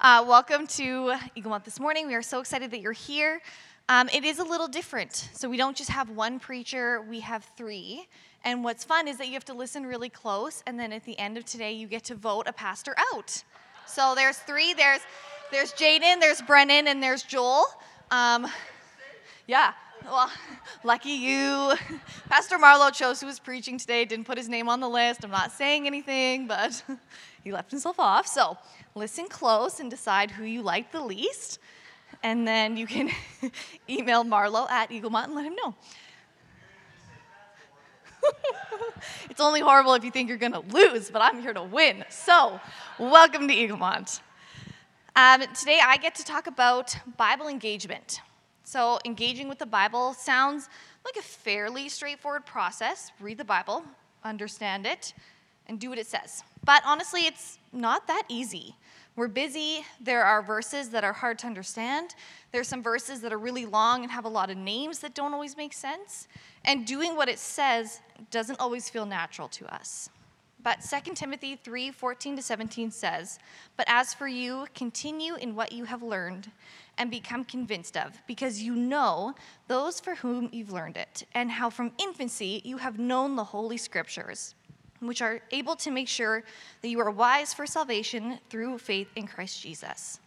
Uh, welcome to Eaglemont this morning. We are so excited that you're here. Um, it is a little different. So, we don't just have one preacher, we have three. And what's fun is that you have to listen really close, and then at the end of today, you get to vote a pastor out. So, there's three there's, there's Jaden, there's Brennan, and there's Joel. Um, yeah, well, lucky you. Pastor Marlowe chose who was preaching today, didn't put his name on the list. I'm not saying anything, but he left himself off. So, listen close and decide who you like the least. And then you can email Marlowe at Eaglemont and let him know. it's only horrible if you think you're going to lose, but I'm here to win. So, welcome to Eaglemont. Um, today, I get to talk about Bible engagement. So, engaging with the Bible sounds like a fairly straightforward process. Read the Bible, understand it, and do what it says. But honestly, it's not that easy. We're busy. There are verses that are hard to understand. There are some verses that are really long and have a lot of names that don't always make sense. And doing what it says doesn't always feel natural to us. But 2 Timothy 3 14 to 17 says, But as for you, continue in what you have learned and become convinced of, because you know those for whom you've learned it, and how from infancy you have known the Holy Scriptures, which are able to make sure that you are wise for salvation through faith in Christ Jesus.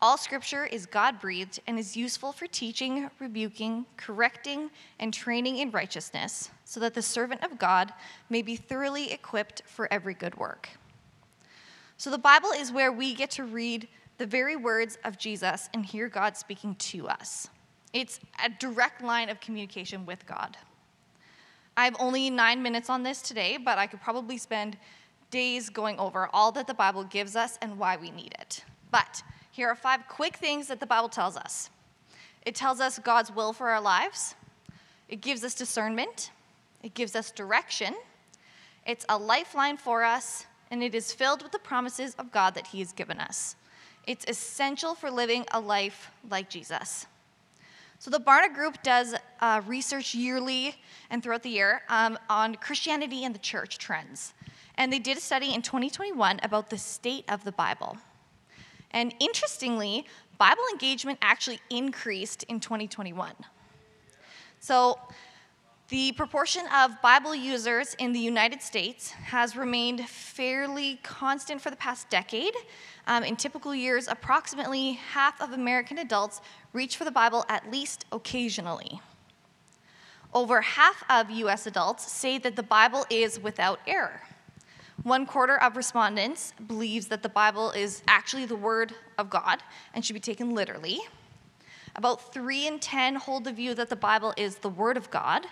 All scripture is God breathed and is useful for teaching, rebuking, correcting, and training in righteousness, so that the servant of God may be thoroughly equipped for every good work. So, the Bible is where we get to read the very words of Jesus and hear God speaking to us. It's a direct line of communication with God. I have only nine minutes on this today, but I could probably spend days going over all that the Bible gives us and why we need it. But here are five quick things that the Bible tells us it tells us God's will for our lives, it gives us discernment, it gives us direction, it's a lifeline for us, and it is filled with the promises of God that He has given us. It's essential for living a life like Jesus. So, the Barna Group does uh, research yearly and throughout the year um, on Christianity and the church trends. And they did a study in 2021 about the state of the Bible. And interestingly, Bible engagement actually increased in 2021. So, the proportion of Bible users in the United States has remained fairly constant for the past decade. Um, in typical years, approximately half of American adults reach for the Bible at least occasionally. Over half of US adults say that the Bible is without error. One quarter of respondents believes that the Bible is actually the Word of God and should be taken literally. About 3 in 10 hold the view that the Bible is the Word of God,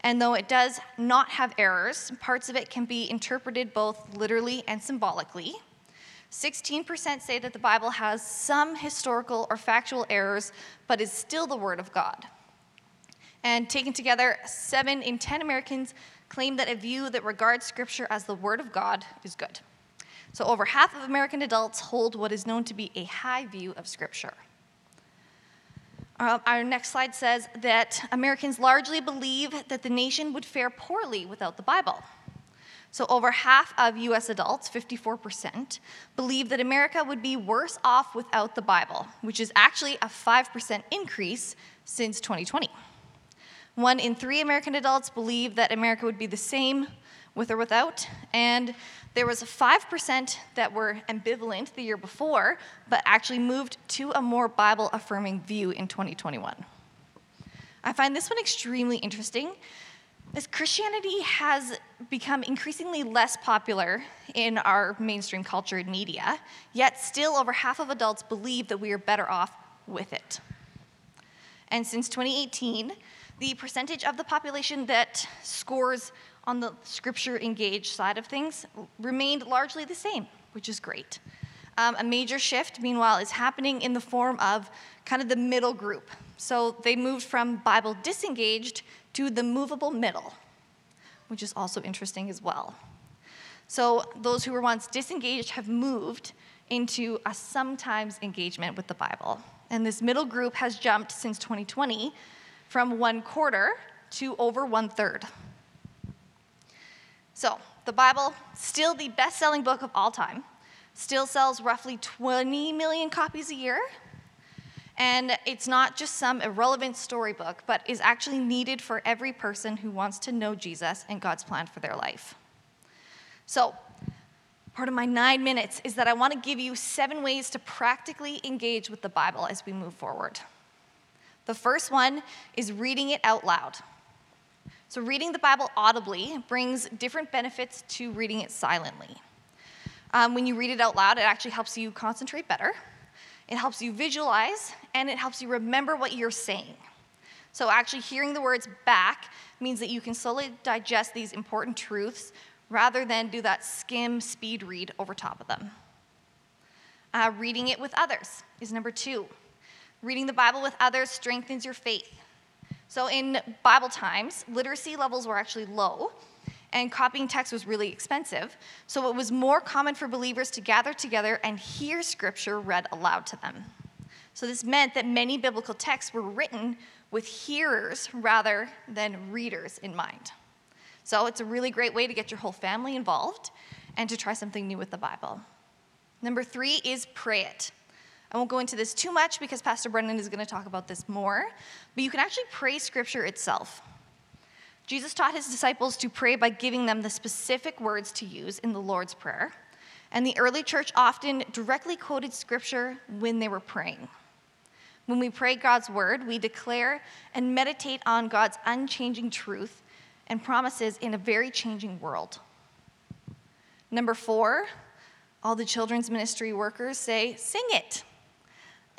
and though it does not have errors, parts of it can be interpreted both literally and symbolically. 16% say that the Bible has some historical or factual errors, but is still the Word of God. And taken together, 7 in 10 Americans claim that a view that regards Scripture as the Word of God is good. So, over half of American adults hold what is known to be a high view of Scripture. Uh, our next slide says that Americans largely believe that the nation would fare poorly without the Bible. So, over half of US adults, 54%, believe that America would be worse off without the Bible, which is actually a 5% increase since 2020. One in three American adults believe that America would be the same with or without, and there was 5% that were ambivalent the year before, but actually moved to a more Bible affirming view in 2021. I find this one extremely interesting as Christianity has become increasingly less popular in our mainstream culture and media, yet still over half of adults believe that we are better off with it. And since 2018, the percentage of the population that scores on the scripture engaged side of things remained largely the same, which is great. Um, a major shift, meanwhile, is happening in the form of kind of the middle group. So they moved from Bible disengaged to the movable middle, which is also interesting as well. So those who were once disengaged have moved into a sometimes engagement with the Bible. And this middle group has jumped since 2020 from one quarter to over one third. So, the Bible, still the best selling book of all time, still sells roughly 20 million copies a year. And it's not just some irrelevant storybook, but is actually needed for every person who wants to know Jesus and God's plan for their life. So, part of my nine minutes is that I want to give you seven ways to practically engage with the Bible as we move forward. The first one is reading it out loud. So, reading the Bible audibly brings different benefits to reading it silently. Um, when you read it out loud, it actually helps you concentrate better, it helps you visualize, and it helps you remember what you're saying. So, actually, hearing the words back means that you can slowly digest these important truths rather than do that skim speed read over top of them. Uh, reading it with others is number two. Reading the Bible with others strengthens your faith. So, in Bible times, literacy levels were actually low, and copying text was really expensive. So, it was more common for believers to gather together and hear scripture read aloud to them. So, this meant that many biblical texts were written with hearers rather than readers in mind. So, it's a really great way to get your whole family involved and to try something new with the Bible. Number three is pray it. I won't go into this too much because Pastor Brennan is going to talk about this more, but you can actually pray scripture itself. Jesus taught his disciples to pray by giving them the specific words to use in the Lord's Prayer, and the early church often directly quoted scripture when they were praying. When we pray God's word, we declare and meditate on God's unchanging truth and promises in a very changing world. Number four, all the children's ministry workers say, sing it.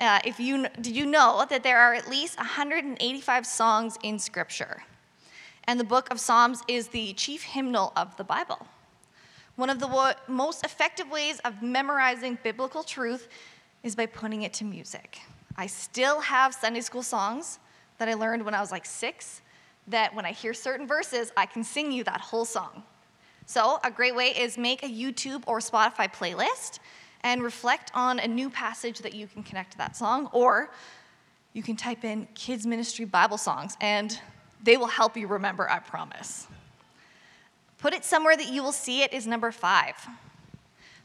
Uh, if you, did you know that there are at least 185 songs in Scripture? And the book of Psalms is the chief hymnal of the Bible. One of the wo- most effective ways of memorizing biblical truth is by putting it to music. I still have Sunday school songs that I learned when I was like six, that when I hear certain verses, I can sing you that whole song. So, a great way is make a YouTube or Spotify playlist and reflect on a new passage that you can connect to that song, or you can type in kids ministry Bible songs and they will help you remember, I promise. Put it somewhere that you will see it is number five.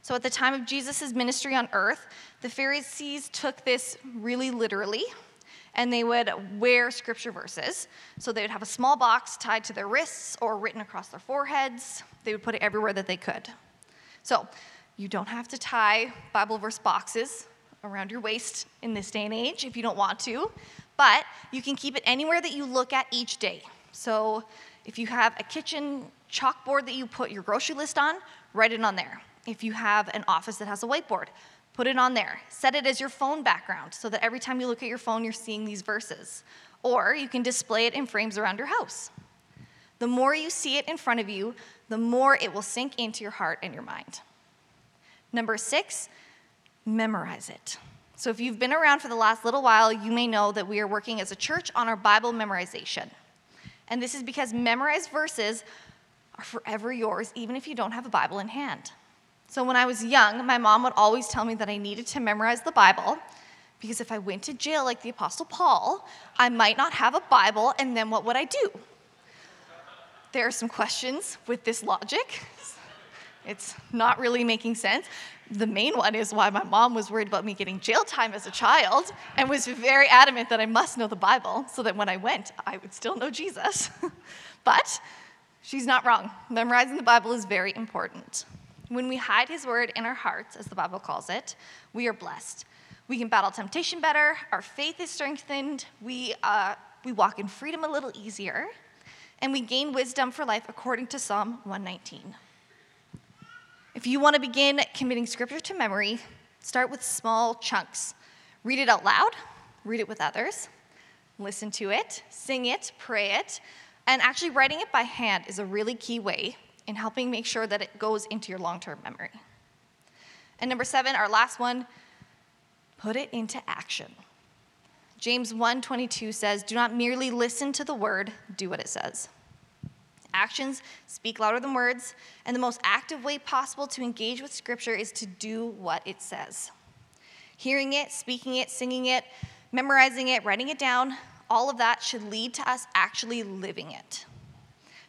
So, at the time of Jesus' ministry on earth, the Pharisees took this really literally and they would wear scripture verses. So, they would have a small box tied to their wrists or written across their foreheads. They would put it everywhere that they could. So, you don't have to tie Bible verse boxes around your waist in this day and age if you don't want to, but you can keep it anywhere that you look at each day. So if you have a kitchen chalkboard that you put your grocery list on, write it on there. If you have an office that has a whiteboard, put it on there. Set it as your phone background so that every time you look at your phone, you're seeing these verses. Or you can display it in frames around your house. The more you see it in front of you, the more it will sink into your heart and your mind. Number six, memorize it. So, if you've been around for the last little while, you may know that we are working as a church on our Bible memorization. And this is because memorized verses are forever yours, even if you don't have a Bible in hand. So, when I was young, my mom would always tell me that I needed to memorize the Bible because if I went to jail like the Apostle Paul, I might not have a Bible, and then what would I do? There are some questions with this logic. It's not really making sense. The main one is why my mom was worried about me getting jail time as a child and was very adamant that I must know the Bible so that when I went, I would still know Jesus. but she's not wrong. Memorizing the Bible is very important. When we hide his word in our hearts, as the Bible calls it, we are blessed. We can battle temptation better, our faith is strengthened, we, uh, we walk in freedom a little easier, and we gain wisdom for life according to Psalm 119. If you want to begin committing scripture to memory, start with small chunks. Read it out loud, read it with others, listen to it, sing it, pray it, and actually writing it by hand is a really key way in helping make sure that it goes into your long term memory. And number seven, our last one, put it into action. James 1:22 says, "Do not merely listen to the word, do what it says." Actions speak louder than words, and the most active way possible to engage with Scripture is to do what it says. Hearing it, speaking it, singing it, memorizing it, writing it down, all of that should lead to us actually living it.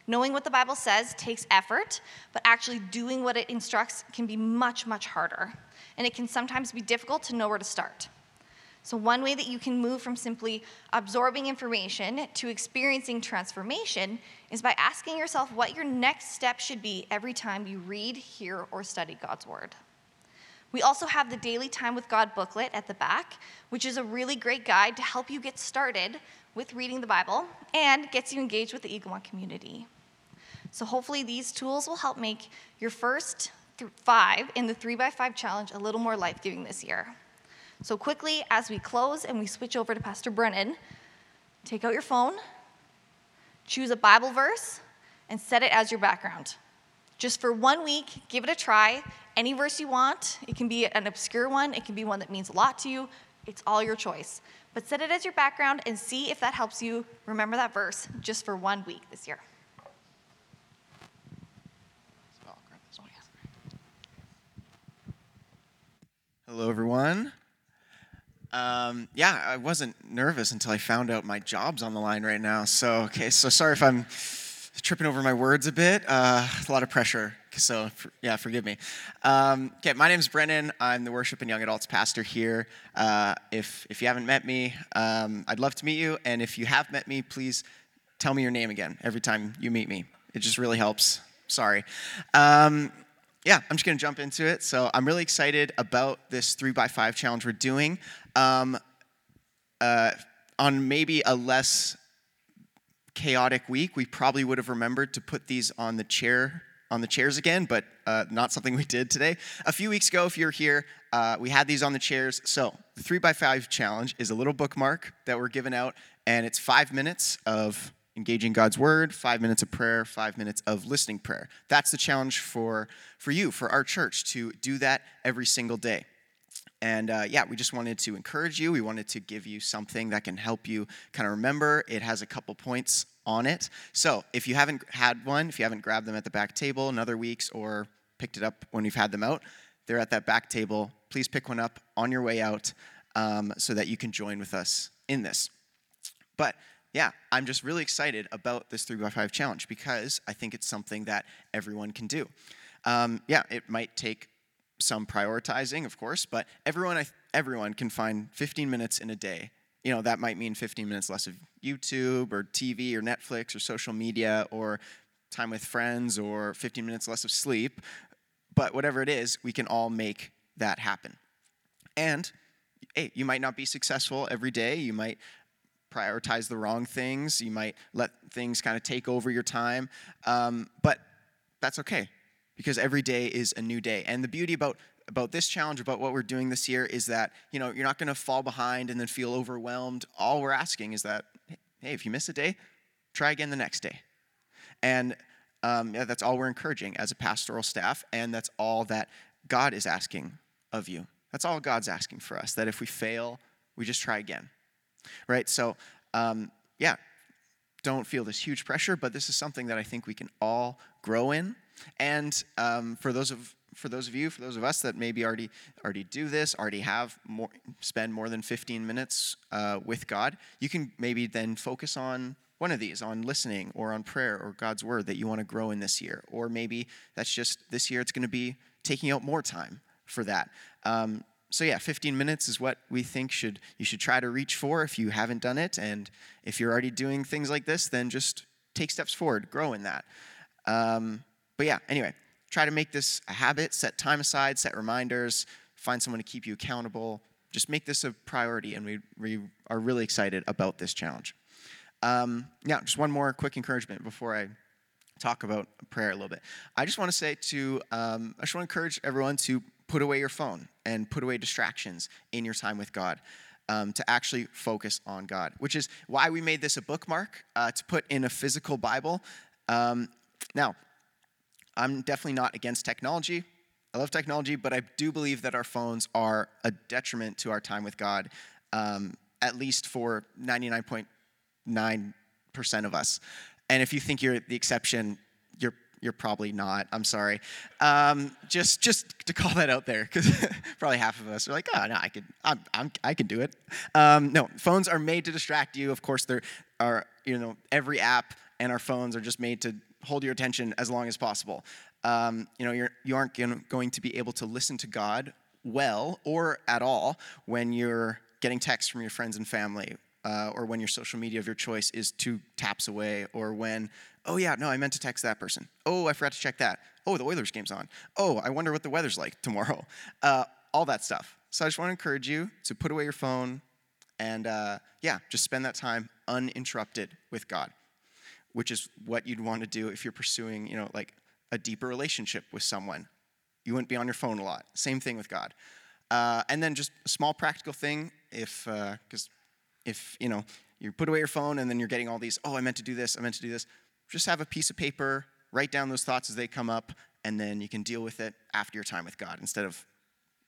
Knowing what the Bible says takes effort, but actually doing what it instructs can be much, much harder. and it can sometimes be difficult to know where to start. So, one way that you can move from simply absorbing information to experiencing transformation is by asking yourself what your next step should be every time you read, hear, or study God's Word. We also have the Daily Time with God booklet at the back, which is a really great guide to help you get started with reading the Bible and gets you engaged with the Eaglemont community. So, hopefully, these tools will help make your first five in the 3x5 challenge a little more life giving this year. So, quickly, as we close and we switch over to Pastor Brennan, take out your phone, choose a Bible verse, and set it as your background. Just for one week, give it a try. Any verse you want. It can be an obscure one, it can be one that means a lot to you. It's all your choice. But set it as your background and see if that helps you remember that verse just for one week this year. Hello, everyone. Um, yeah, I wasn't nervous until I found out my job's on the line right now. So, okay, so sorry if I'm tripping over my words a bit. Uh, a lot of pressure. So, yeah, forgive me. Um, okay, my name is Brennan. I'm the worship and young adults pastor here. Uh, if, if you haven't met me, um, I'd love to meet you. And if you have met me, please tell me your name again every time you meet me. It just really helps. Sorry. Um, yeah, I'm just going to jump into it. So I'm really excited about this three by five challenge we're doing. Um, uh, on maybe a less chaotic week, we probably would have remembered to put these on the chair on the chairs again, but uh, not something we did today. A few weeks ago, if you're here, uh, we had these on the chairs. So the three by five challenge is a little bookmark that we're giving out, and it's five minutes of engaging God's word, five minutes of prayer, five minutes of listening prayer. That's the challenge for, for you, for our church, to do that every single day. And uh, yeah, we just wanted to encourage you. We wanted to give you something that can help you kind of remember. It has a couple points on it. So if you haven't had one, if you haven't grabbed them at the back table in other weeks or picked it up when you've had them out, they're at that back table. Please pick one up on your way out um, so that you can join with us in this. But yeah, I'm just really excited about this 3x5 challenge because I think it's something that everyone can do. Um, yeah, it might take some prioritizing, of course, but everyone, everyone can find 15 minutes in a day. You know, that might mean 15 minutes less of YouTube or TV or Netflix or social media or time with friends or 15 minutes less of sleep. But whatever it is, we can all make that happen. And hey, you might not be successful every day. You might prioritize the wrong things. You might let things kind of take over your time. Um, but that's okay because every day is a new day. And the beauty about about this challenge, about what we're doing this year, is that you know you're not going to fall behind and then feel overwhelmed. All we're asking is that, hey, if you miss a day, try again the next day. And um, yeah, that's all we're encouraging as a pastoral staff, and that's all that God is asking of you. That's all God's asking for us. That if we fail, we just try again right? So, um, yeah, don't feel this huge pressure, but this is something that I think we can all grow in. And um, for those of for those of you, for those of us that maybe already already do this, already have more, spend more than 15 minutes uh, with God, you can maybe then focus on one of these, on listening or on prayer or God's word that you want to grow in this year. Or maybe that's just this year it's going to be taking out more time for that. Um, so yeah, 15 minutes is what we think should you should try to reach for if you haven't done it. And if you're already doing things like this, then just take steps forward, grow in that. Um, but yeah, anyway, try to make this a habit. Set time aside, set reminders, find someone to keep you accountable. Just make this a priority, and we, we are really excited about this challenge. Um, yeah, just one more quick encouragement before I talk about prayer a little bit. I just want to say to, um, I just want to encourage everyone to put away your phone and put away distractions in your time with God. Um, to actually focus on God, which is why we made this a bookmark uh, to put in a physical Bible. Um, now, I'm definitely not against technology. I love technology, but I do believe that our phones are a detriment to our time with God, um, at least for 99.9% of us. And if you think you're the exception, you're probably not. I'm sorry. Um, just just to call that out there, because probably half of us are like, oh no, I could, I'm, I'm i can do it. Um, no, phones are made to distract you. Of course, there are you know every app and our phones are just made to hold your attention as long as possible. Um, you know, you're, you aren't going to be able to listen to God well or at all when you're getting texts from your friends and family, uh, or when your social media of your choice is two taps away, or when, oh yeah, no, I meant to text that person. Oh, I forgot to check that. Oh, the Oilers game's on. Oh, I wonder what the weather's like tomorrow. Uh, all that stuff. So I just want to encourage you to put away your phone and, uh, yeah, just spend that time uninterrupted with God, which is what you'd want to do if you're pursuing, you know, like a deeper relationship with someone. You wouldn't be on your phone a lot. Same thing with God. Uh, and then just a small practical thing, if because uh, if you know you put away your phone and then you're getting all these, oh, I meant to do this, I meant to do this. Just have a piece of paper, write down those thoughts as they come up, and then you can deal with it after your time with God instead of,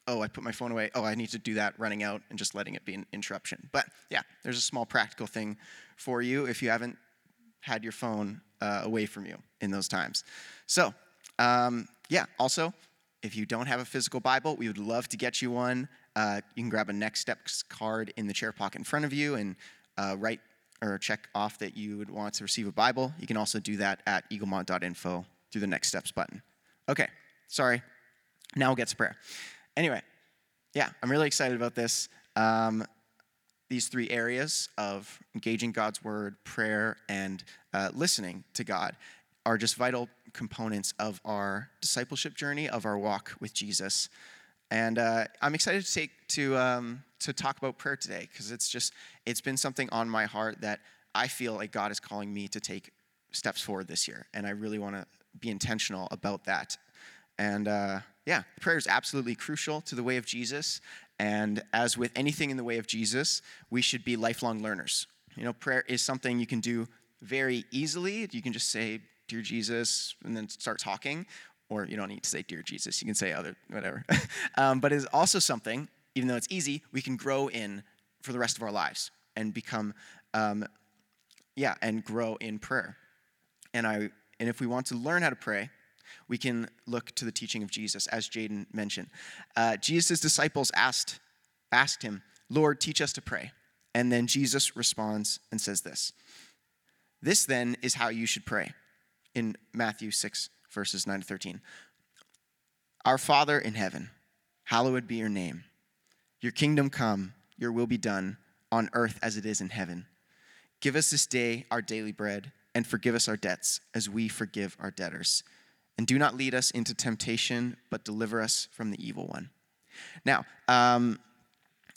oh, I put my phone away, oh, I need to do that running out and just letting it be an interruption. But yeah, there's a small practical thing for you if you haven't had your phone uh, away from you in those times. So, um, yeah, also, if you don't have a physical Bible, we would love to get you one. Uh, you can grab a Next Steps card in the chair pocket in front of you and uh, write or check off that you would want to receive a Bible. You can also do that at eaglemont.info through the Next Steps button. Okay, sorry. Now we'll get to prayer. Anyway, yeah, I'm really excited about this. Um, these three areas of engaging God's word, prayer, and uh, listening to God are just vital components of our discipleship journey, of our walk with Jesus. And uh, I'm excited to take to um, to talk about prayer today because it's just it's been something on my heart that I feel like God is calling me to take steps forward this year, and I really want to be intentional about that. And uh, yeah, prayer is absolutely crucial to the way of Jesus. And as with anything in the way of Jesus, we should be lifelong learners. You know, prayer is something you can do very easily. You can just say, Dear Jesus, and then start talking. Or you don't need to say, Dear Jesus, you can say other, whatever. um, but it's also something, even though it's easy, we can grow in for the rest of our lives and become, um, yeah, and grow in prayer. And, I, and if we want to learn how to pray, we can look to the teaching of Jesus, as Jaden mentioned. Uh, Jesus' disciples asked, asked him, Lord, teach us to pray. And then Jesus responds and says this This then is how you should pray in Matthew 6, verses 9 to 13. Our Father in heaven, hallowed be your name. Your kingdom come, your will be done, on earth as it is in heaven. Give us this day our daily bread, and forgive us our debts as we forgive our debtors. And do not lead us into temptation, but deliver us from the evil one. Now, um,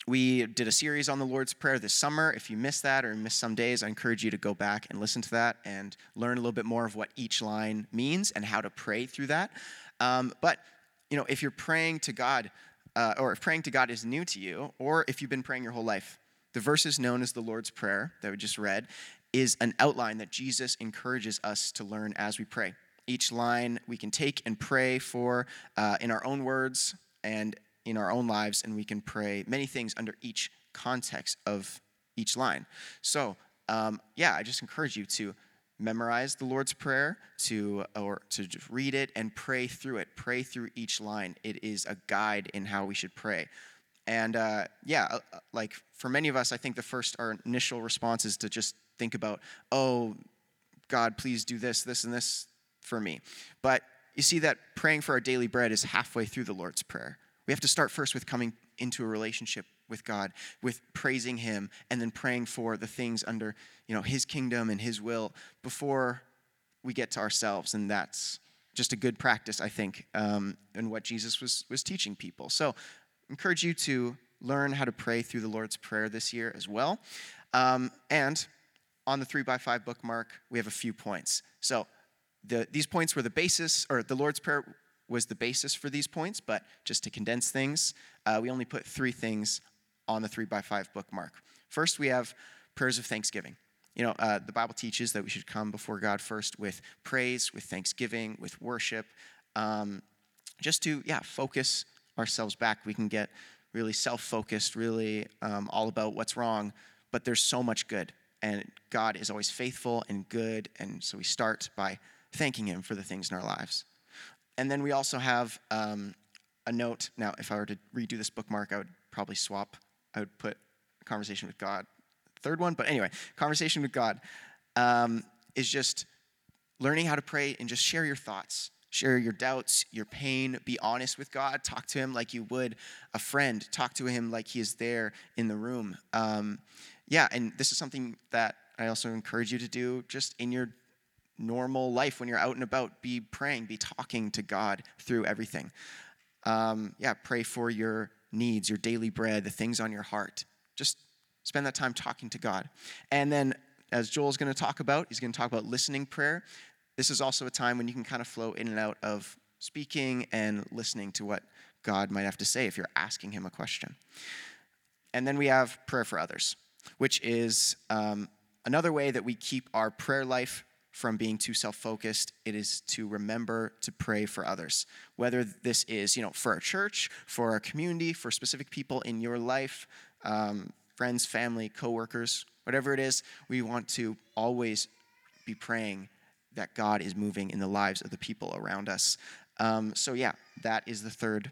we did a series on the Lord's Prayer this summer. If you missed that or missed some days, I encourage you to go back and listen to that and learn a little bit more of what each line means and how to pray through that. Um, but, you know, if you're praying to God, uh, or if praying to God is new to you, or if you've been praying your whole life, the verses known as the Lord's Prayer that we just read is an outline that Jesus encourages us to learn as we pray. Each line we can take and pray for uh, in our own words and in our own lives, and we can pray many things under each context of each line. So, um, yeah, I just encourage you to memorize the Lord's Prayer, to or to just read it and pray through it. Pray through each line. It is a guide in how we should pray. And uh, yeah, uh, uh, like for many of us, I think the first our initial response is to just think about, oh, God, please do this, this, and this for me. But you see that praying for our daily bread is halfway through the Lord's Prayer. We have to start first with coming into a relationship with God, with praising Him, and then praying for the things under you know, His kingdom and His will before we get to ourselves. And that's just a good practice, I think, um, and what Jesus was, was teaching people. So, I encourage you to learn how to pray through the Lord's Prayer this year as well. Um, and on the three by five bookmark, we have a few points. So, the, these points were the basis, or the Lord's Prayer was the basis for these points, but just to condense things, uh, we only put three things on the three by five bookmark. First, we have prayers of thanksgiving. You know, uh, the Bible teaches that we should come before God first with praise, with thanksgiving, with worship, um, just to, yeah, focus ourselves back. We can get really self focused, really um, all about what's wrong, but there's so much good. And God is always faithful and good. And so we start by thanking Him for the things in our lives. And then we also have um, a note. Now, if I were to redo this bookmark, I would probably swap. I would put conversation with God, third one. But anyway, conversation with God um, is just learning how to pray and just share your thoughts. Share your doubts, your pain, be honest with God. Talk to Him like you would a friend. Talk to Him like He is there in the room. Um, yeah, and this is something that I also encourage you to do just in your normal life when you're out and about. Be praying, be talking to God through everything. Um, yeah, pray for your needs, your daily bread, the things on your heart. Just spend that time talking to God. And then, as Joel's going to talk about, he's going to talk about listening prayer. This is also a time when you can kind of flow in and out of speaking and listening to what God might have to say if you're asking him a question. And then we have prayer for others, which is um, another way that we keep our prayer life from being too self-focused it is to remember to pray for others. Whether this is you know for our church for our community for specific people in your life um, friends family coworkers whatever it is we want to always be praying that god is moving in the lives of the people around us. Um, so yeah that is the third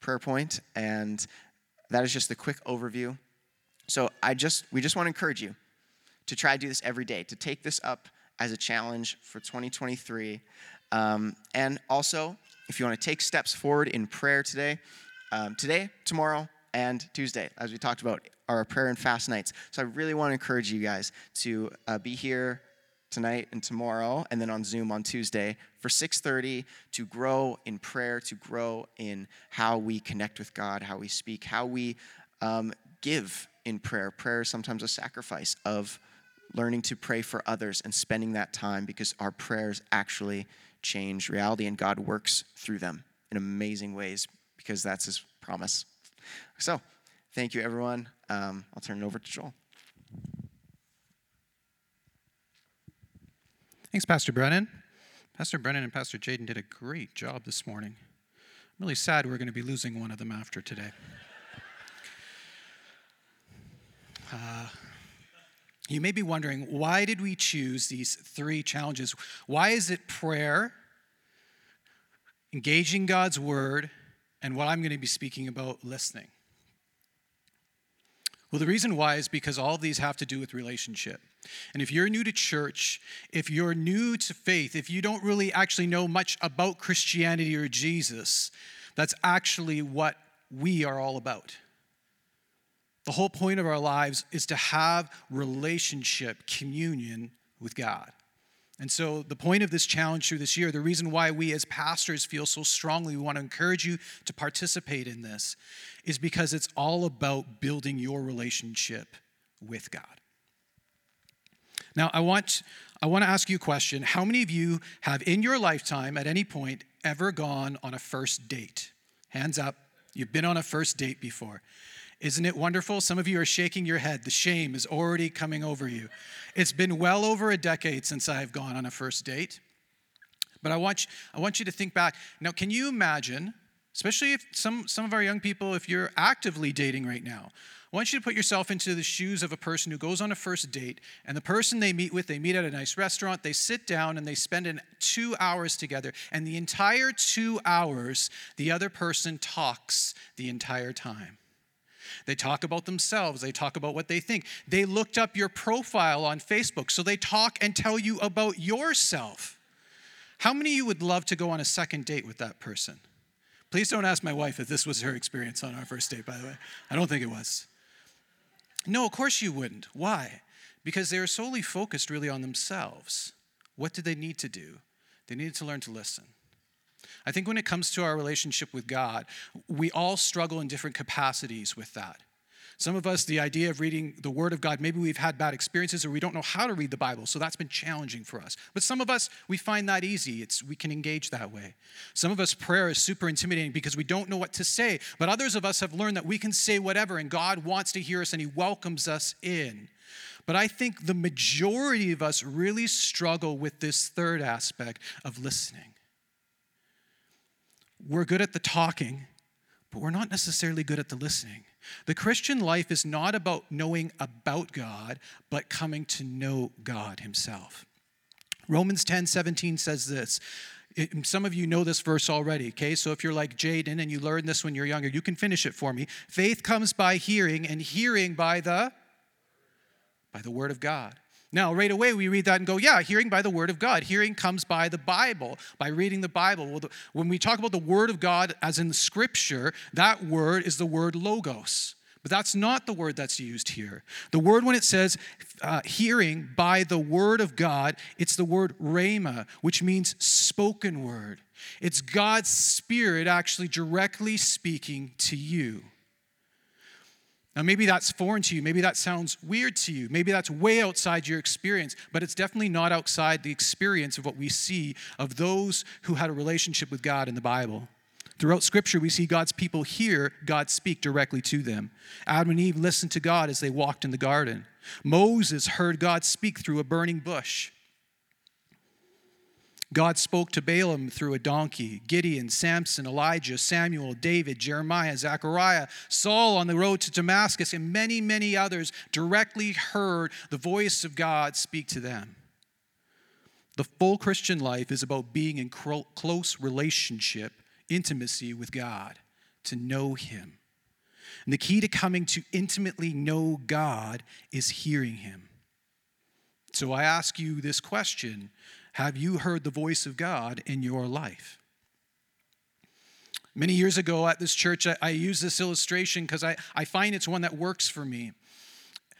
prayer point and that is just the quick overview. So i just we just want to encourage you to try to do this every day to take this up as a challenge for 2023. Um, and also, if you want to take steps forward in prayer today, um, today, tomorrow, and Tuesday, as we talked about, are our prayer and fast nights. So I really want to encourage you guys to uh, be here tonight and tomorrow, and then on Zoom on Tuesday for 6:30 to grow in prayer, to grow in how we connect with God, how we speak, how we um, give in prayer. Prayer is sometimes a sacrifice of learning to pray for others and spending that time because our prayers actually change reality and God works through them in amazing ways because that's his promise. So, thank you, everyone. Um, I'll turn it over to Joel. Thanks, Pastor Brennan. Pastor Brennan and Pastor Jaden did a great job this morning. I'm really sad we're going to be losing one of them after today. Uh, you may be wondering why did we choose these three challenges? Why is it prayer, engaging God's word, and what I'm going to be speaking about, listening? Well, the reason why is because all of these have to do with relationship. And if you're new to church, if you're new to faith, if you don't really actually know much about Christianity or Jesus, that's actually what we are all about. The whole point of our lives is to have relationship, communion with God. And so, the point of this challenge through this year, the reason why we as pastors feel so strongly we want to encourage you to participate in this, is because it's all about building your relationship with God. Now, I want, I want to ask you a question. How many of you have in your lifetime at any point ever gone on a first date? Hands up. You've been on a first date before. Isn't it wonderful? Some of you are shaking your head. The shame is already coming over you. It's been well over a decade since I've gone on a first date. But I want, you, I want you to think back. Now, can you imagine, especially if some, some of our young people, if you're actively dating right now, I want you to put yourself into the shoes of a person who goes on a first date, and the person they meet with, they meet at a nice restaurant, they sit down and they spend an, two hours together, and the entire two hours, the other person talks the entire time. They talk about themselves. They talk about what they think. They looked up your profile on Facebook, so they talk and tell you about yourself. How many of you would love to go on a second date with that person? Please don't ask my wife if this was her experience on our first date, by the way. I don't think it was. No, of course you wouldn't. Why? Because they are solely focused really on themselves. What did they need to do? They needed to learn to listen. I think when it comes to our relationship with God, we all struggle in different capacities with that. Some of us, the idea of reading the Word of God, maybe we've had bad experiences or we don't know how to read the Bible, so that's been challenging for us. But some of us, we find that easy. It's, we can engage that way. Some of us, prayer is super intimidating because we don't know what to say. But others of us have learned that we can say whatever and God wants to hear us and He welcomes us in. But I think the majority of us really struggle with this third aspect of listening we're good at the talking, but we're not necessarily good at the listening. The Christian life is not about knowing about God, but coming to know God Himself. Romans 10 17 says this. some of you know this verse already, okay? So if you're like Jaden and you learned this when you're younger, you can finish it for me. Faith comes by hearing, and hearing by the by the word of God. Now, right away, we read that and go, yeah, hearing by the word of God. Hearing comes by the Bible, by reading the Bible. Well, the, when we talk about the word of God as in scripture, that word is the word logos. But that's not the word that's used here. The word, when it says uh, hearing by the word of God, it's the word rhema, which means spoken word. It's God's Spirit actually directly speaking to you. Now, maybe that's foreign to you. Maybe that sounds weird to you. Maybe that's way outside your experience, but it's definitely not outside the experience of what we see of those who had a relationship with God in the Bible. Throughout Scripture, we see God's people hear God speak directly to them. Adam and Eve listened to God as they walked in the garden. Moses heard God speak through a burning bush. God spoke to Balaam through a donkey. Gideon, Samson, Elijah, Samuel, David, Jeremiah, Zechariah, Saul on the road to Damascus, and many, many others directly heard the voice of God speak to them. The full Christian life is about being in close relationship intimacy with God, to know Him. And the key to coming to intimately know God is hearing Him. So I ask you this question Have you heard the voice of God in your life? Many years ago at this church, I, I use this illustration because I, I find it's one that works for me.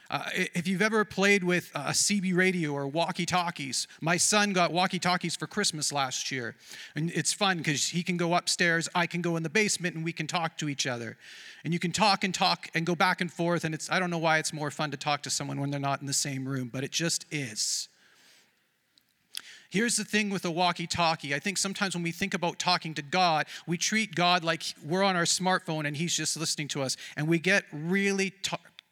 Uh, if you've ever played with a CB radio or walkie talkies, my son got walkie talkies for Christmas last year. And it's fun because he can go upstairs, I can go in the basement, and we can talk to each other. And you can talk and talk and go back and forth. And it's, I don't know why it's more fun to talk to someone when they're not in the same room, but it just is. Here's the thing with a walkie talkie. I think sometimes when we think about talking to God, we treat God like we're on our smartphone and He's just listening to us. And we get really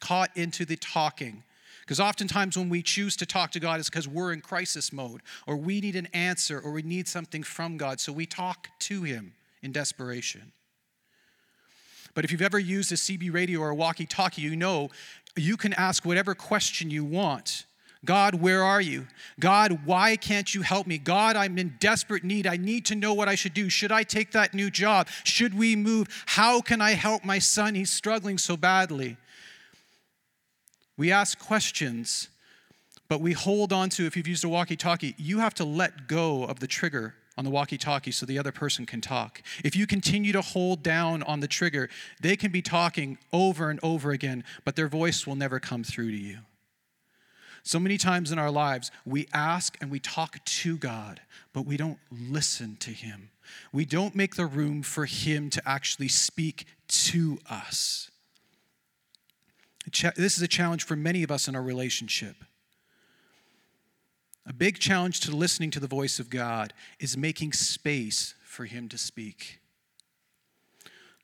caught into the talking. Because oftentimes when we choose to talk to God, it's because we're in crisis mode, or we need an answer, or we need something from God. So we talk to Him in desperation. But if you've ever used a CB radio or a walkie talkie, you know you can ask whatever question you want. God, where are you? God, why can't you help me? God, I'm in desperate need. I need to know what I should do. Should I take that new job? Should we move? How can I help my son? He's struggling so badly. We ask questions, but we hold on to, if you've used a walkie talkie, you have to let go of the trigger on the walkie talkie so the other person can talk. If you continue to hold down on the trigger, they can be talking over and over again, but their voice will never come through to you. So many times in our lives, we ask and we talk to God, but we don't listen to Him. We don't make the room for Him to actually speak to us. This is a challenge for many of us in our relationship. A big challenge to listening to the voice of God is making space for Him to speak.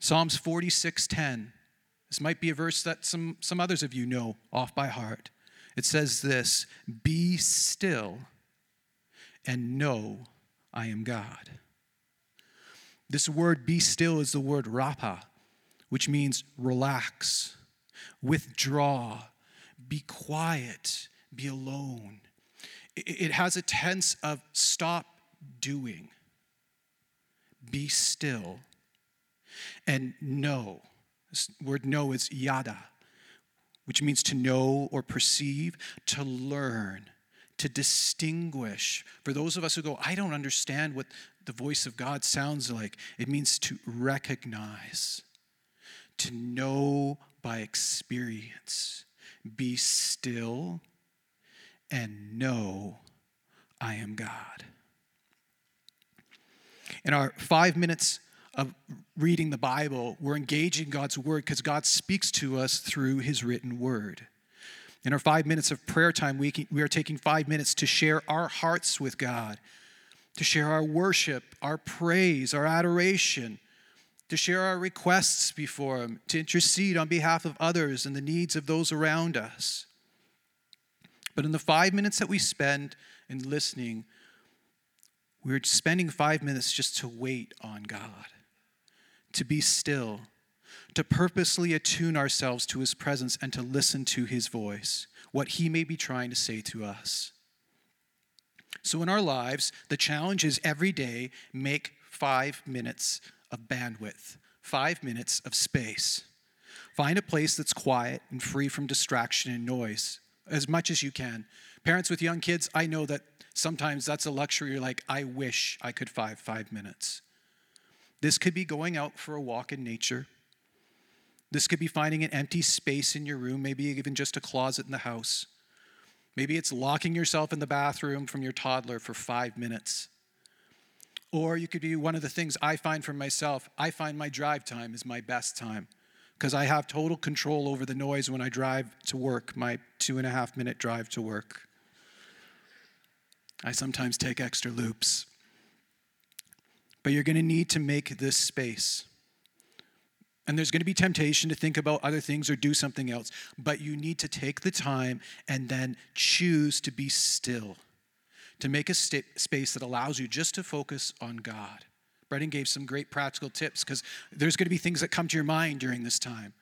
Psalms 46:10. This might be a verse that some, some others of you know off by heart. It says this Be still and know I am God. This word be still is the word rapa, which means relax withdraw, be quiet, be alone. It has a tense of stop doing, be still, and know. This word know is yada, which means to know or perceive, to learn, to distinguish. For those of us who go, I don't understand what the voice of God sounds like, it means to recognize, to know by experience. Be still and know I am God. In our five minutes of reading the Bible, we're engaging God's word because God speaks to us through his written word. In our five minutes of prayer time, we, can, we are taking five minutes to share our hearts with God, to share our worship, our praise, our adoration, to share our requests before Him, to intercede on behalf of others and the needs of those around us. But in the five minutes that we spend in listening, we're spending five minutes just to wait on God, to be still, to purposely attune ourselves to His presence and to listen to His voice, what He may be trying to say to us. So in our lives, the challenge is every day make five minutes of bandwidth, five minutes of space. Find a place that's quiet and free from distraction and noise. as much as you can. Parents with young kids, I know that sometimes that's a luxury. You're like, I wish I could five five minutes. This could be going out for a walk in nature. This could be finding an empty space in your room, maybe even just a closet in the house. Maybe it's locking yourself in the bathroom from your toddler for five minutes. Or you could be one of the things I find for myself I find my drive time is my best time because I have total control over the noise when I drive to work, my two and a half minute drive to work. I sometimes take extra loops. But you're going to need to make this space. And there's going to be temptation to think about other things or do something else. But you need to take the time and then choose to be still, to make a st- space that allows you just to focus on God. Brennan gave some great practical tips because there's going to be things that come to your mind during this time.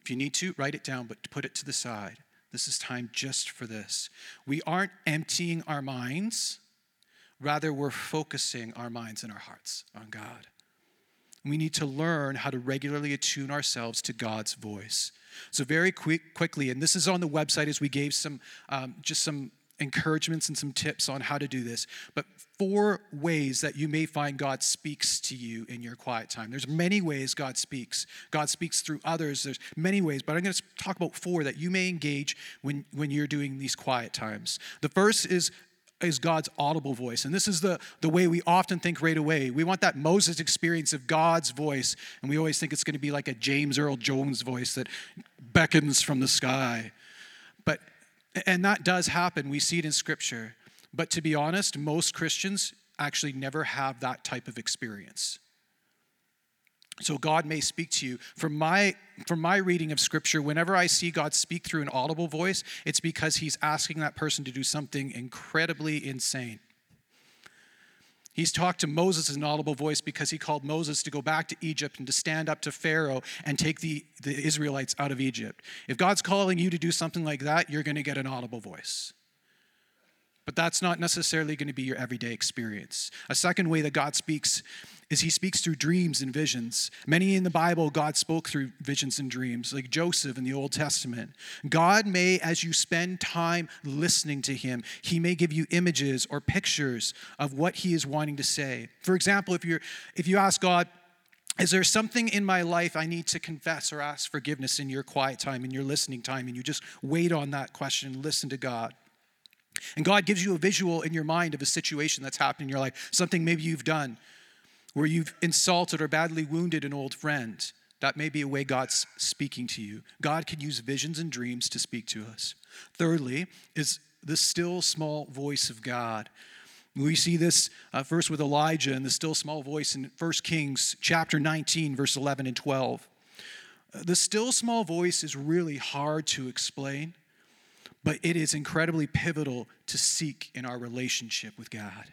If you need to, write it down, but put it to the side. This is time just for this. We aren't emptying our minds, rather, we're focusing our minds and our hearts on God. We need to learn how to regularly attune ourselves to God's voice. So, very quick, quickly, and this is on the website as we gave some, um, just some encouragements and some tips on how to do this but four ways that you may find god speaks to you in your quiet time there's many ways god speaks god speaks through others there's many ways but i'm going to talk about four that you may engage when when you're doing these quiet times the first is is God's audible voice. And this is the, the way we often think right away. We want that Moses experience of God's voice, and we always think it's going to be like a James Earl Jones voice that beckons from the sky. But and that does happen. We see it in Scripture. But to be honest, most Christians actually never have that type of experience. So God may speak to you. From my from my reading of scripture, whenever I see God speak through an audible voice, it's because he's asking that person to do something incredibly insane. He's talked to Moses in an audible voice because he called Moses to go back to Egypt and to stand up to Pharaoh and take the, the Israelites out of Egypt. If God's calling you to do something like that, you're going to get an audible voice. But that's not necessarily going to be your everyday experience. A second way that God speaks is he speaks through dreams and visions. Many in the Bible, God spoke through visions and dreams, like Joseph in the Old Testament. God may, as you spend time listening to him, he may give you images or pictures of what he is wanting to say. For example, if you're if you ask God, is there something in my life I need to confess or ask forgiveness in your quiet time, in your listening time, and you just wait on that question and listen to God? And God gives you a visual in your mind of a situation that's happened in your life, something maybe you've done where you've insulted or badly wounded an old friend. That may be a way God's speaking to you. God can use visions and dreams to speak to us. Thirdly, is the still small voice of God. We see this uh, first with Elijah and the still small voice in 1 Kings chapter 19, verse 11 and 12. Uh, the still small voice is really hard to explain, but it is incredibly pivotal to seek in our relationship with God.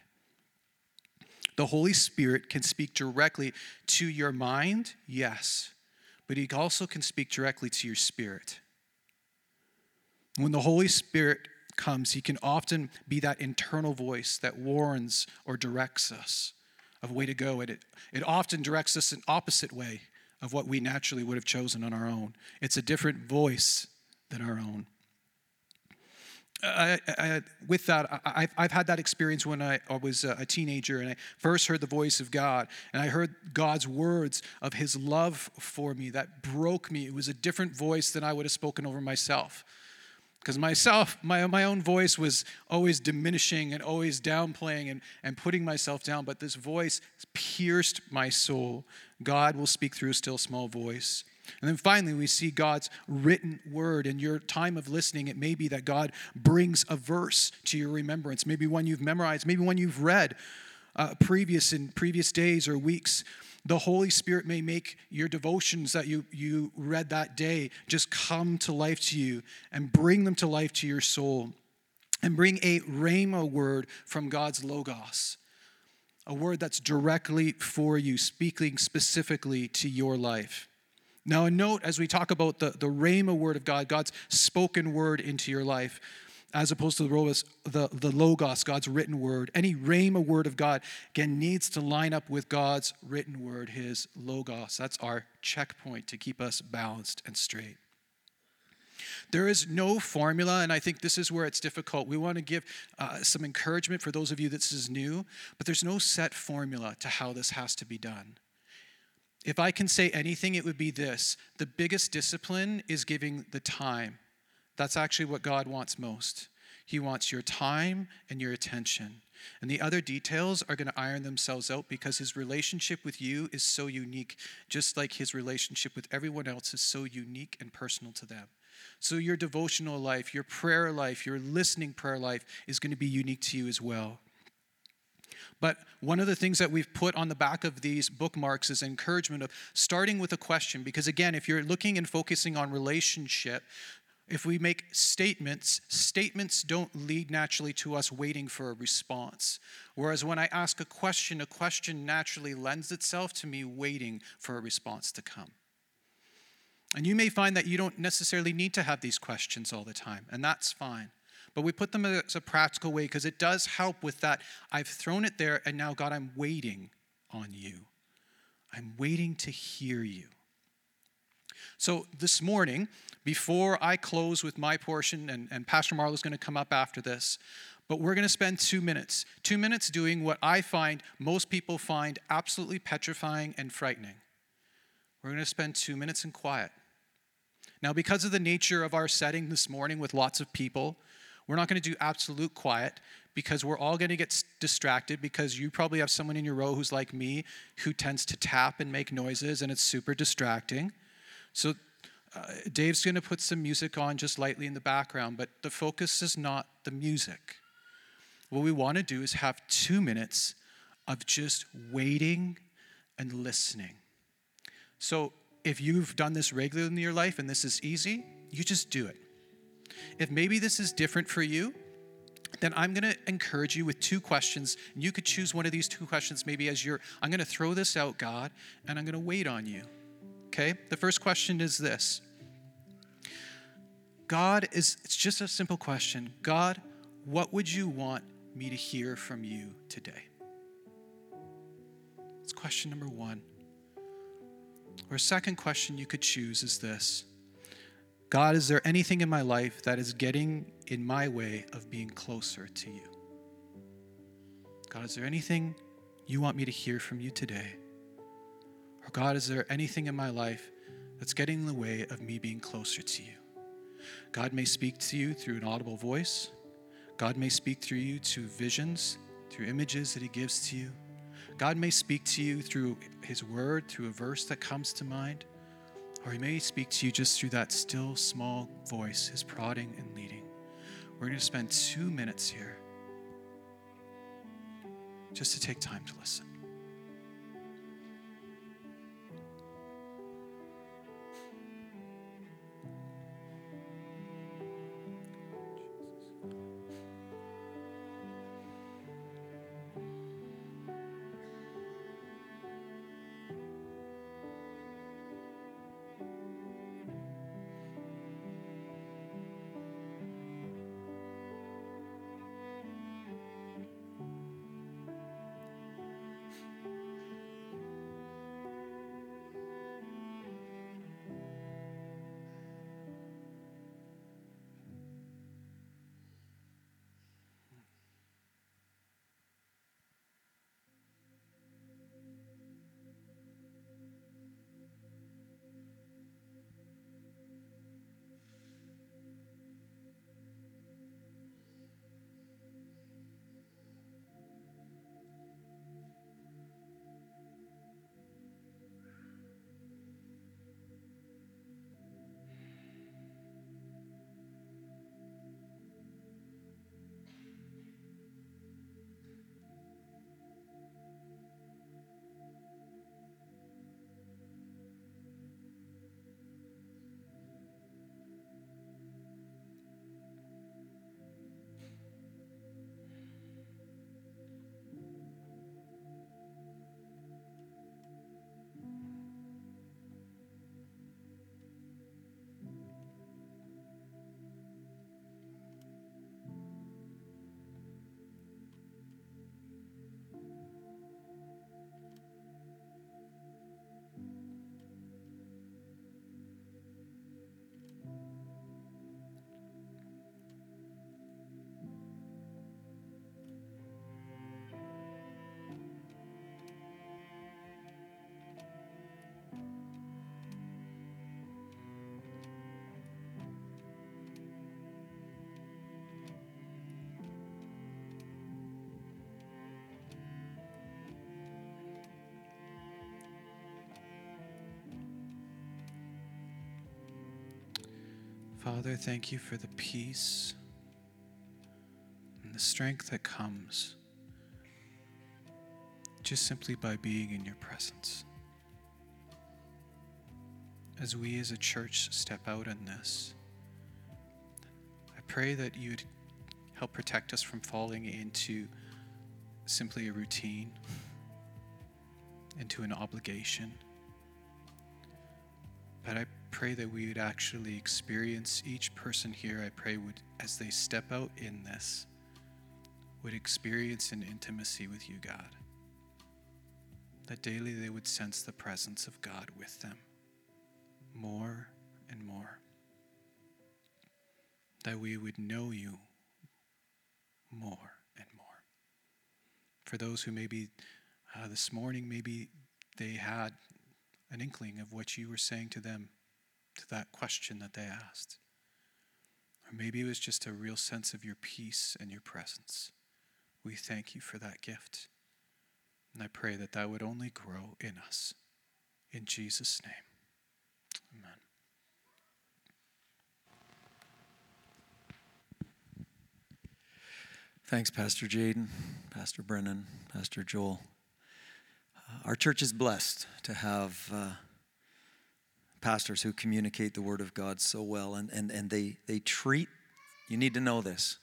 The Holy Spirit can speak directly to your mind, yes, but He also can speak directly to your spirit. When the Holy Spirit comes, He can often be that internal voice that warns or directs us of way to go. It, it often directs us an opposite way of what we naturally would have chosen on our own. It's a different voice than our own. I, I, with that, I, have had that experience when I, was a teenager and I first heard the voice of God and I heard God's words of his love for me that broke me. It was a different voice than I would have spoken over myself. Because myself, my, my own voice was always diminishing and always downplaying and, and putting myself down, but this voice pierced my soul. God will speak through a still small voice. And then finally, we see God's written word. In your time of listening, it may be that God brings a verse to your remembrance, maybe one you've memorized, maybe one you've read uh, previous in previous days or weeks. The Holy Spirit may make your devotions that you, you read that day just come to life to you and bring them to life to your soul. And bring a rhema word from God's Logos, a word that's directly for you, speaking specifically to your life. Now, a note as we talk about the, the Rhema word of God, God's spoken word into your life, as opposed to the logos, the, the logos, God's written word. Any Rhema word of God, again, needs to line up with God's written word, his logos. That's our checkpoint to keep us balanced and straight. There is no formula, and I think this is where it's difficult. We want to give uh, some encouragement for those of you that this is new, but there's no set formula to how this has to be done. If I can say anything, it would be this the biggest discipline is giving the time. That's actually what God wants most. He wants your time and your attention. And the other details are going to iron themselves out because his relationship with you is so unique, just like his relationship with everyone else is so unique and personal to them. So, your devotional life, your prayer life, your listening prayer life is going to be unique to you as well. But one of the things that we've put on the back of these bookmarks is encouragement of starting with a question. Because again, if you're looking and focusing on relationship, if we make statements, statements don't lead naturally to us waiting for a response. Whereas when I ask a question, a question naturally lends itself to me waiting for a response to come. And you may find that you don't necessarily need to have these questions all the time, and that's fine. But we put them as a practical way because it does help with that. I've thrown it there, and now, God, I'm waiting on you. I'm waiting to hear you. So this morning, before I close with my portion, and, and Pastor Marlo's going to come up after this, but we're going to spend two minutes. Two minutes doing what I find most people find absolutely petrifying and frightening. We're going to spend two minutes in quiet. Now, because of the nature of our setting this morning with lots of people, we're not going to do absolute quiet because we're all going to get distracted because you probably have someone in your row who's like me who tends to tap and make noises and it's super distracting. So uh, Dave's going to put some music on just lightly in the background, but the focus is not the music. What we want to do is have two minutes of just waiting and listening. So if you've done this regularly in your life and this is easy, you just do it. If maybe this is different for you, then I'm going to encourage you with two questions. And you could choose one of these two questions maybe as your I'm going to throw this out, God, and I'm going to wait on you. Okay? The first question is this God is, it's just a simple question. God, what would you want me to hear from you today? It's question number one. Or a second question you could choose is this God, is there anything in my life that is getting in my way of being closer to you? God, is there anything you want me to hear from you today? Or God, is there anything in my life that's getting in the way of me being closer to you? God may speak to you through an audible voice. God may speak through you to visions, through images that He gives to you. God may speak to you through His word, through a verse that comes to mind, or He may speak to you just through that still small voice, His prodding and leading. We're going to spend two minutes here just to take time to listen. Father, thank you for the peace and the strength that comes just simply by being in your presence. As we as a church step out in this, I pray that you'd help protect us from falling into simply a routine, into an obligation. But I pray that we would actually experience each person here, I pray, would, as they step out in this, would experience an intimacy with you, God that daily they would sense the presence of God with them more and more. That we would know you more and more. For those who maybe uh, this morning, maybe they had an inkling of what you were saying to them, to that question that they asked. Or maybe it was just a real sense of your peace and your presence. We thank you for that gift. And I pray that that would only grow in us. In Jesus' name, amen. Thanks, Pastor Jaden, Pastor Brennan, Pastor Joel. Uh, our church is blessed to have uh, pastors who communicate the Word of God so well, and, and, and they, they treat, you need to know this,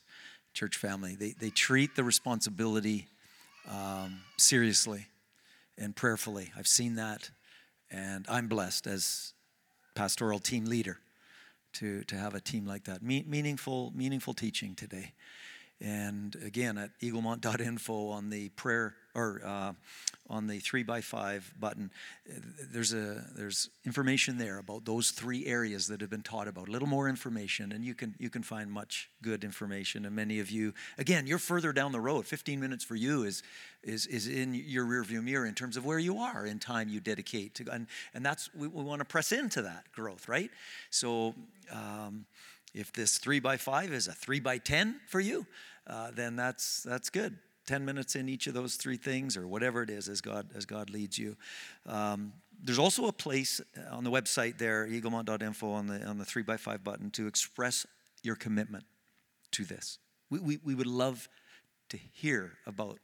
church family, they, they treat the responsibility um, seriously and prayerfully. I've seen that, and I'm blessed as pastoral team leader to, to have a team like that. Me- meaningful, meaningful teaching today. And again, at eaglemont.info on the prayer or uh, on the three by five button, there's a there's information there about those three areas that have been taught about. A little more information, and you can you can find much good information. And many of you, again, you're further down the road. 15 minutes for you is is is in your rearview mirror in terms of where you are in time you dedicate to, and and that's we, we want to press into that growth, right? So. Um, if this three by five is a three by 10 for you, uh, then that's, that's good. 10 minutes in each of those three things or whatever it is as God, as God leads you. Um, there's also a place on the website there, eaglemont.info on the, on the three by five button to express your commitment to this. We, we, we would love to hear about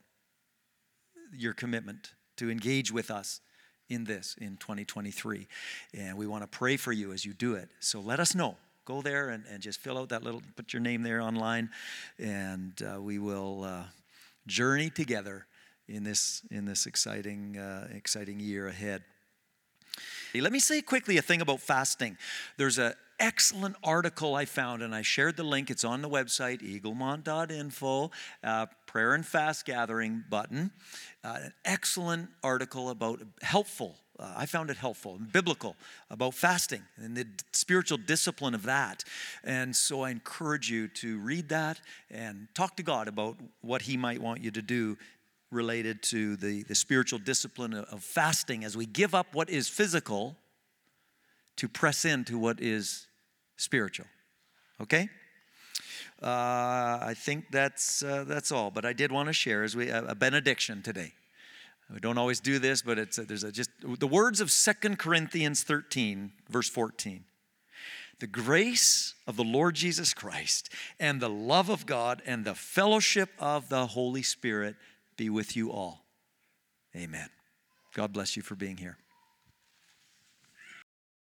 your commitment to engage with us in this in 2023. And we want to pray for you as you do it. So let us know go there and, and just fill out that little, put your name there online, and uh, we will uh, journey together in this in this exciting uh, exciting year ahead. Let me say quickly a thing about fasting. There's an excellent article I found, and I shared the link. It's on the website, eaglemont.info, uh, prayer and fast gathering button. Uh, an excellent article about helpful uh, I found it helpful and biblical about fasting and the spiritual discipline of that. And so I encourage you to read that and talk to God about what He might want you to do related to the, the spiritual discipline of fasting as we give up what is physical to press into what is spiritual. Okay? Uh, I think that's, uh, that's all, but I did want to share as we, a benediction today. We don't always do this, but it's there's a just the words of Second Corinthians 13, verse 14. The grace of the Lord Jesus Christ and the love of God and the fellowship of the Holy Spirit be with you all. Amen. God bless you for being here.